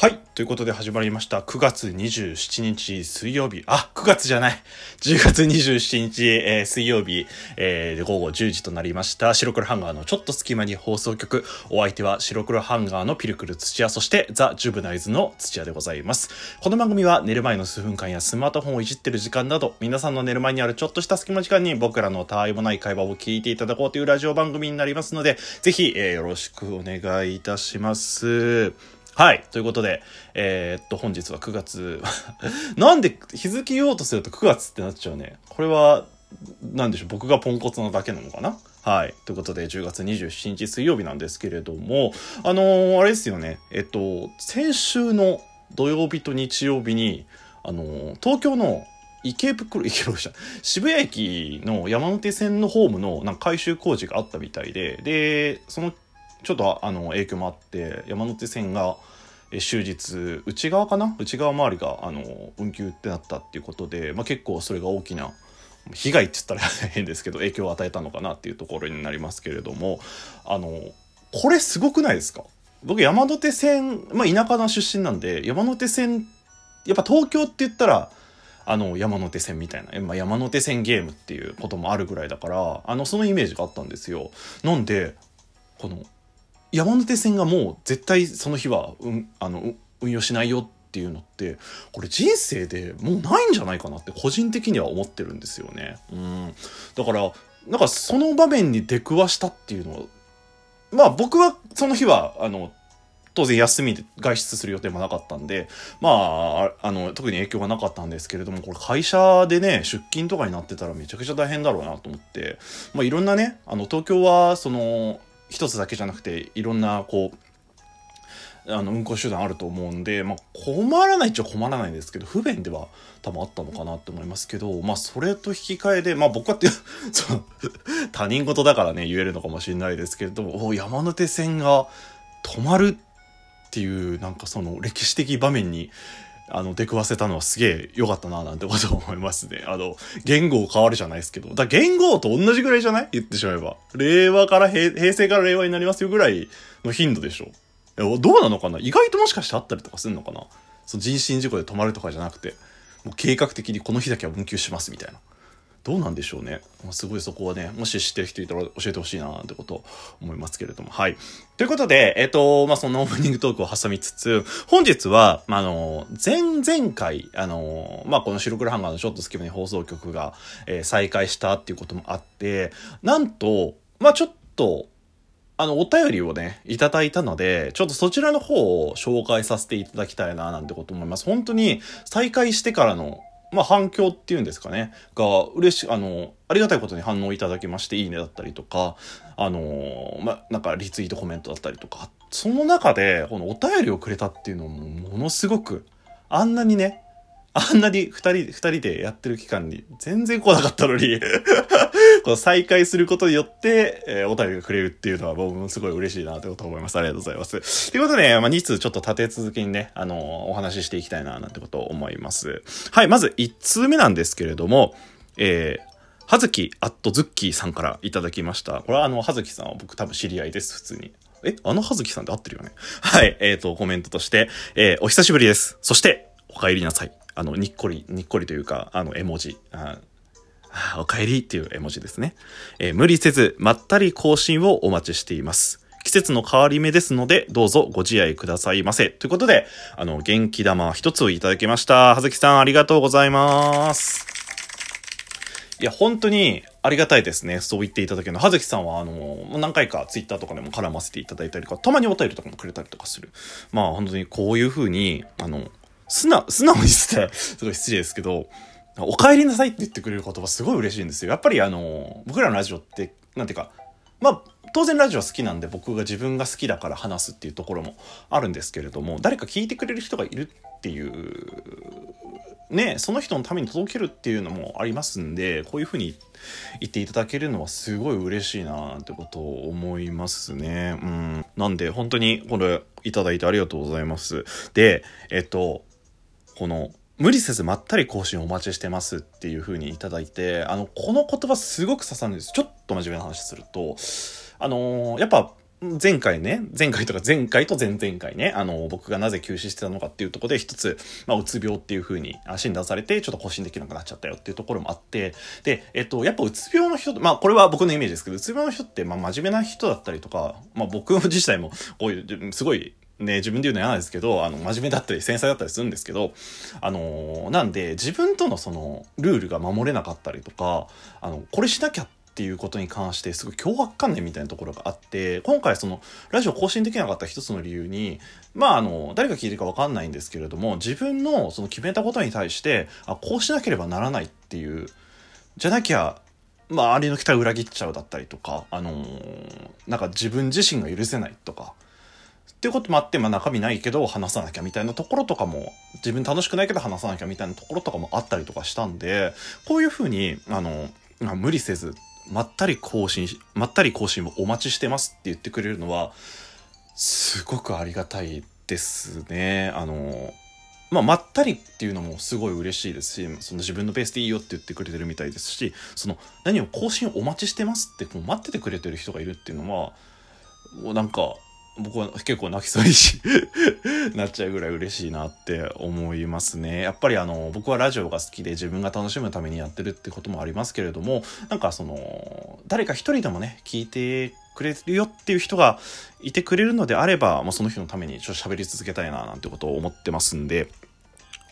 はい。ということで始まりました。9月27日水曜日。あ、9月じゃない。10月27日、えー水曜日、えー午後10時となりました。白黒ハンガーのちょっと隙間に放送局。お相手は白黒ハンガーのピルクル土屋、そしてザ・ジュブナイズの土屋でございます。この番組は寝る前の数分間やスマートフォンをいじってる時間など、皆さんの寝る前にあるちょっとした隙間時間に僕らのたわいもない会話を聞いていただこうというラジオ番組になりますので、ぜひ、えーよろしくお願いいたします。はい。ということで、えーっと、本日は9月。なんで日付言おうとすると9月ってなっちゃうね。これは、なんでしょう、僕がポンコツなだけなのかな？はい。ということで、10月27日水曜日なんですけれども、あのーあれですよね。えっと、先週の土曜日と日曜日に、あのー東京の池袋、池袋じゃん渋谷駅の山手線のホームのなんか改修工事があったみたいで、で、そのちょっとあの影響もあって山手線が終日内側かな？内側周りがあの運休ってなったっていうことで、まあ、結構それが大きな被害って言ったら変ですけど影響を与えたのかなっていうところになりますけれどもあのこれすごくないですか？僕山手線、まあ、田舎の出身なんで山手線やっぱ東京って言ったらあの山手線みたいな、まあ、山手線ゲームっていうこともあるぐらいだからあのそのイメージがあったんですよ。なんでこの山手線がもう絶対その日は、うん、あの運用しないよっていうのってこれ人生でもうないんじゃないかなって個人的には思ってるんですよね。うん、だからなんかその場面に出くわしたっていうのはまあ僕はその日はあの当然休みで外出する予定もなかったんでまああの特に影響がなかったんですけれどもこれ会社でね出勤とかになってたらめちゃくちゃ大変だろうなと思ってまあいろんなねあの東京はその一つだけじゃなくていろんなこうあの運行手段あると思うんで、まあ、困らないっちゃ困らないんですけど不便では多分あったのかなって思いますけど、まあ、それと引き換えで、まあ、僕はって その他人事だからね言えるのかもしれないですけれども山手線が止まるっていうなんかその歴史的場面にあの出くわせたのはすげえ良かったななんてこと思いますね。あの、言語変わるじゃないですけど。だから言語と同じぐらいじゃない？言ってしまえば。令和から平、平成から令和になりますよぐらいの頻度でしょ。どうなのかな？意外ともしかしてあったりとかするのかな？その人身事故で止まるとかじゃなくて、もう計画的にこの日だけは運休しますみたいな。どうなんでしょうね。すごいそこはね、もし知ってる人いたら教えてほしいななんてこと思いますけれども。はい。ということで、えっ、と、まあ、そのオープニングトークを挟みつつ、本日は、まあ、あの、前々回、あの、まあ、この白黒ハンガーのちょっと隙間に放送局が、えー再開したっていうこともあって、なんと、まあ、ちょっと、あの、お便りをね、いただいたので、ちょっとそちらの方を紹介させていただきたいな、なんてこと思います。本当に、再開してからの、まあ、反響っていうんですかね、が、嬉しい、あの、ありがたいことに反応いただきまして、いいねだったりとか、あの、まあ、なんかリツイートコメントだったりとか、その中で、このお便りをくれたっていうのも、ものすごく、あんなにね、あんなに二人、二人でやってる期間に全然来なかったのに、この再開することによって、えーお便りがくれるっていうのは僕もすごい嬉しいなということ思います。ありがとうございます。ということで、まあ、2通ちょっと立て続けにね、あのーお話ししていきたいななんてことを思います。はい、まず1通目なんですけれども、えーはずきアットズッキーさんからいただきました。これはあの、はずきさんは僕多分知り合いです、普通に。えあのはずきさんって合ってるよねはい。えっ、と、コメントとして、えーお久しぶりです。そして、お帰りなさい。あの、にっこり、にっこりというか、あの、絵文字。ああーお帰りっていう絵文字ですね。えー無理せず、まったり更新をお待ちしています。季節の変わり目ですので、どうぞご自愛くださいませ。ということで、あの、元気玉一つをいただきました。はずきさん、ありがとうございます。いや、本当にありがたいですね。そう言っていただけるの。はずきさんは、あの、何回かツイッターとかでも絡ませていただいたりとか、たまにお便りとかもくれたりとかする。まあ、本当にこういう風に、あの、素直、素直にして、すごい失礼ですけど、お帰りなさいって言ってくれる言葉すごい嬉しいんですよ。やっぱりあの、僕らのラジオって、なんていうか、まあ、当然ラジオ好きなんで僕が自分が好きだから話すっていうところもあるんですけれども、誰か聞いてくれる人がいるっていう、ね、その人のために届けるっていうのもありますんで、こういうふうに言っていただけるのはすごい嬉しいななんてことを思いますね。うん。なんで本当にこれいただいてありがとうございます。で、えっと、この、無理せずまったり更新お待ちしてますっていう風にいただいて、あの、この言葉すごく刺さるんです。ちょっと真面目な話すると、あのーやっぱ前回ね、前回とか前回と前々回ね、あの、僕がなぜ休止してたのかっていうとこで一つ、まあ、うつ病っていう風に診断されて、ちょっと更新できなくなっちゃったよっていうところもあって、で、えっと、やっぱうつ病の人、まあ、これは僕のイメージですけど、うつ病の人って、まあ、真面目な人だったりとか、まあ、僕自体も、こういう、すごい、ね、自分で言うの嫌なんですけど、あの、真面目だったり繊細だったりするんですけど、あのー、なんで、自分とのその、ルールが守れなかったりとか、あの、これしなきゃっていうことに関してすごい脅迫観念みたいなところがあって今回そのラジオ更新できなかった一つの理由にまああの誰が聞いてるか分かんないんですけれども自分のその決めたことに対してあこうしなければならないっていうじゃなきゃ、周りの期待を裏切っちゃうだったりとか、あのー、なんか自分自身が許せないとか、っていうこともあって、まあ中身ないけど話さなきゃみたいなところとかも、自分楽しくないけど話さなきゃみたいなところとかもあったりとかしたんで、こういうふうに、あの、まあ、無理せずまったり更新まったり更新をお待ちしてますって言ってくれるのはすごくありがたいですね。あのまあ、まったりっていうのもすごい嬉しいですしその自分のペースでいいよって言ってくれてるみたいですしその何を更新をお待ちしてますってもう待っててくれてる人がいるっていうのはもうなんか僕は結構泣きそうに なっちゃうぐらい嬉しいなって思いますね。やっぱりあの僕はラジオが好きで自分が楽しむためにやってるってこともありますけれどもなんかその誰か一人でもね聞いてくれるよっていう人がいてくれるのであればもうその人のためにちょっと喋り続けたいななんてことを思ってますんで。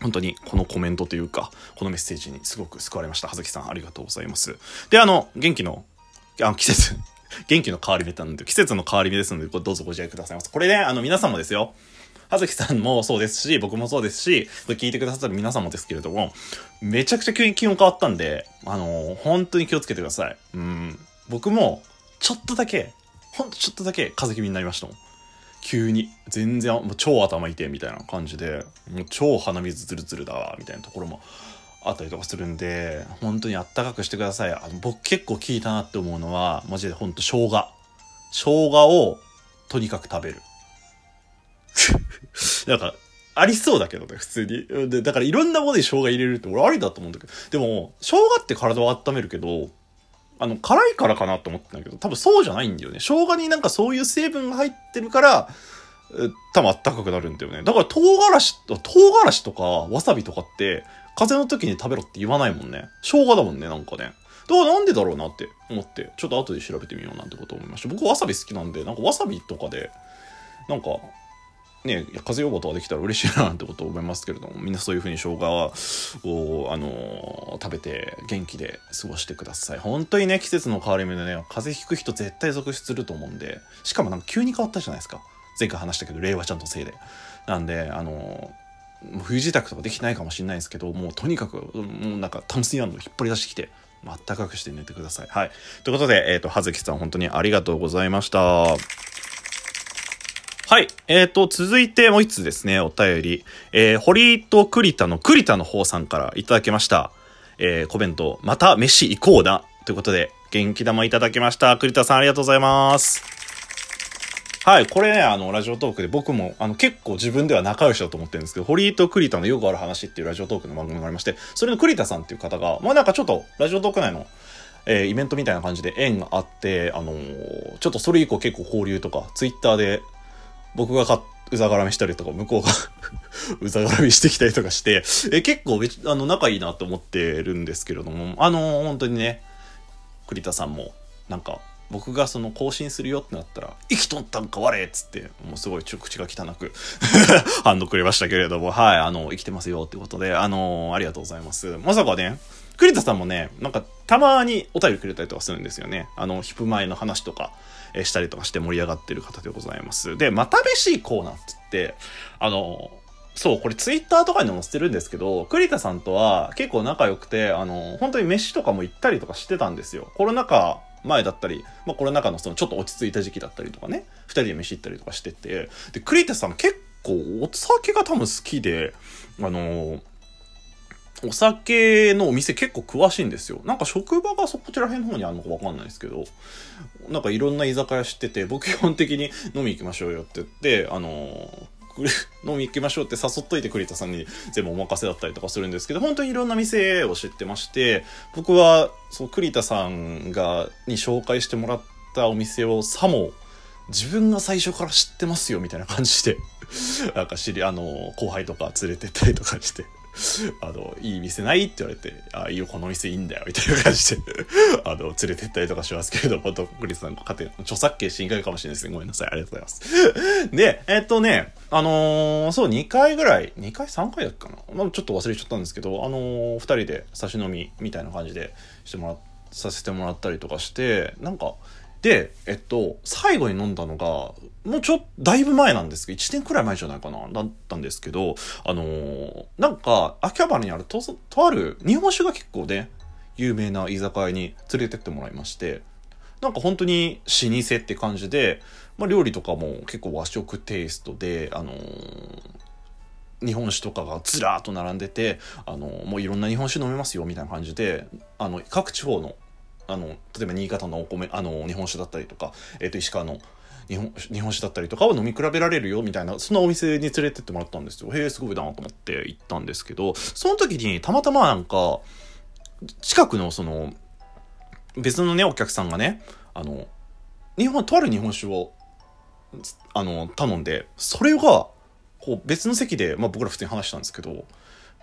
本当にこのコメントというか、このメッセージにすごく救われました。葉月さん、ありがとうございます。で、あの、元気の、あ季節元気の変わり目なんで、季節の変わり目ですので、どうぞご自愛くださいます。これね、あの、皆さんもですよ。葉月さんもそうですし、僕もそうですし、聞いてくださった皆さんもですけれども、めちゃくちゃ急に気温変わったんで、あの本当に気をつけてください。うん。僕も、ちょっとだけ、ほんとちょっとだけ風邪気味になりましたもん。急に。全然、もう超頭痛いみたいな感じで、もう超鼻水ズルズルだわ、みたいなところもあったりとかするんで、本当にあったかくしてください。あの僕結構聞いたなって思うのは、マジでほんと生姜。生姜をとにかく食べる。なんか、ありそうだけどね、普通に。で、だからいろんなものに生姜入れるって俺ありだと思うんだけど。でも、生姜って体を温めるけど、あの、辛いからかなって思ってたんだけど、多分そうじゃないんだよね。生姜になんかそういう成分が入ってるから、多分あったかくなるんだよね。だから唐辛子、唐辛子とかわさびとかって、風邪の時に食べろって言わないもんね。生姜だもんね、なんかね。だからなんでだろうなって思って、ちょっと後で調べてみようなんてこと思いました。僕わさび好きなんで、なんかわさびとかで、なんか、ね、風邪予防とかできたら嬉しいななんてこと思いますけれども、みんなそういう風に生姜を、あのー、食べて元気で過ごしてください。本当にね、季節の変わり目でね、風邪ひく人絶対続出すると思うんで、しかもなんか急に変わったじゃないですか。前回話したけど、令和ちゃんとせいで。なんで、あのー冬支度とかできないかもしれないですけどもうとにかくもうなんかタムスイン引っ張り出してきてあったかくして寝てください。はい。ということで、えっ、ー、と、はずきさん本当にありがとうございました。はい。えっ、ー、と、続いてもう一つですね、お便り。えー、堀と栗田の栗田の方さんからいただきました。えー、コメント、また飯行こうな。ということで、元気玉いただきました。栗田さんありがとうございます。はい、これね、あの、ラジオトークで僕も、あの、結構自分では仲良しだと思ってるんですけど、堀井と栗田のよくある話っていうラジオトークの番組がありまして、それの栗田さんっていう方が、まあなんかちょっと、ラジオトーク内の、えー、イベントみたいな感じで縁があって、あのー、ちょっとそれ以降結構交流とか、ツイッターで、僕がかうざがらみしたりとか、向こうが うざがらみしてきたりとかして、え結構あの、仲いいなと思ってるんですけれども、あのー、本当にね、栗田さんも、なんか、僕がその更新するよってなったら、生きとったんか我っつって、もうすごい口が汚く 反応くれましたけれども、はい、あの、生きてますよってことで、あのありがとうございます。まさかね、栗田さんもね、なんかたまにお便りくれたりとかするんですよね。あの、ヒップ前の話とか、えしたりとかして盛り上がってる方でございます。で、また飯行こうなって言って、あのそう、これツイッターとかにも載せてるんですけど、栗田さんとは結構仲良くて、あの、本当に飯とかも行ったりとかしてたんですよ。コロナ禍前だったり、まあ、コロナ禍のそのちょっと落ち着いた時期だったりとかね、二人で飯行ったりとかしてて、で、栗田さん結構お酒が多分好きで、あの、お酒のお店結構詳しいんですよ。なんか職場がそこちら辺の方にあるのかわかんないですけど、なんかいろんな居酒屋知ってて、僕基本的に飲み行きましょうよって言って、あの飲み行きましょうって誘っといて栗田さんに全部お任せだったりとかするんですけど、本当にいろんな店を知ってまして、僕は、その栗田さんが、に紹介してもらったお店をさも、自分が最初から知ってますよみたいな感じでなんか知りあの後輩とか連れてったりとかして。あの、いい店ないって言われて、あ、いいよ、この店いいんだよ、みたいな感じで あの、連れてったりとかしますけれども、とっくりさん、家庭、著作権侵害かもしれないですね。ごめんなさい。ありがとうございます で、えっとね、あのー、そう、2回ぐらい、2回 ?3 回だっけかなまあ、ちょっと忘れちゃったんですけど、あのー、2人で差し飲みみたいな感じでしてもら、させてもらったりとかして、なんか、で、えっと、最後に飲んだのが、もうちょっと、だいぶ前なんですけど、1年くらい前じゃないかな、だったんですけど、あのー、なんか、秋葉原にあると、とある日本酒が結構ね、有名な居酒屋に連れてってもらいまして、なんか本当に老舗って感じで、まあ料理とかも結構和食テイストで、あのー、日本酒とかがずらーっと並んでて、あのー、もういろんな日本酒飲めますよみたいな感じで、あの、各地方のあの例えば新潟のお米あの日本酒だったりとか、えー、と石川の日本日本酒だったりとかを飲み比べられるよみたいなそんなお店に連れてってもらったんですよ。へえすごいなと思って行ったんですけどその時にたまたまなんか近くのその別のねお客さんがねあの日本とある日本酒をあの頼んでそれがこう別の席で、まあ、僕ら普通に話したんですけど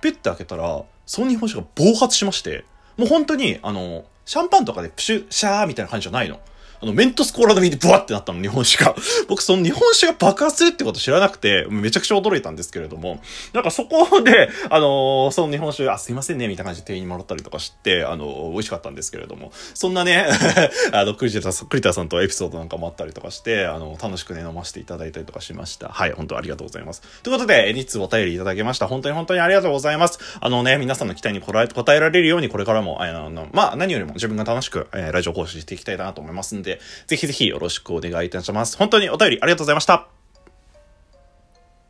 ペッて開けたらその日本酒が暴発しましてもう本当にあのシャンパンとかでプシュ、シャーみたいな感じじゃないの。あの、メントスコーラ飲みでブワってなったの、日本酒が。僕、その日本酒が爆発するってこと知らなくて、めちゃくちゃ驚いたんですけれども、なんかそこで、あのー、その日本酒、あ、すいませんね、みたいな感じで店員にもらったりとかして、あのー、美味しかったんですけれども、そんなね、あの、クリタさん、クリタさんとエピソードなんかもあったりとかして、あの、楽しくね、飲ませていただいたりとかしました。はい、本当ありがとうございます。ということで、2つお便りいただきました。本当に本当にありがとうございます。あのね、皆さんの期待に応え答えられるように、これからも、あの、まあ、何よりも自分が楽しく、えー、ラジオ講師していきたいなと思いますんでで、ぜひぜひよろしくお願いいたします。本当にお便りありがとうございました。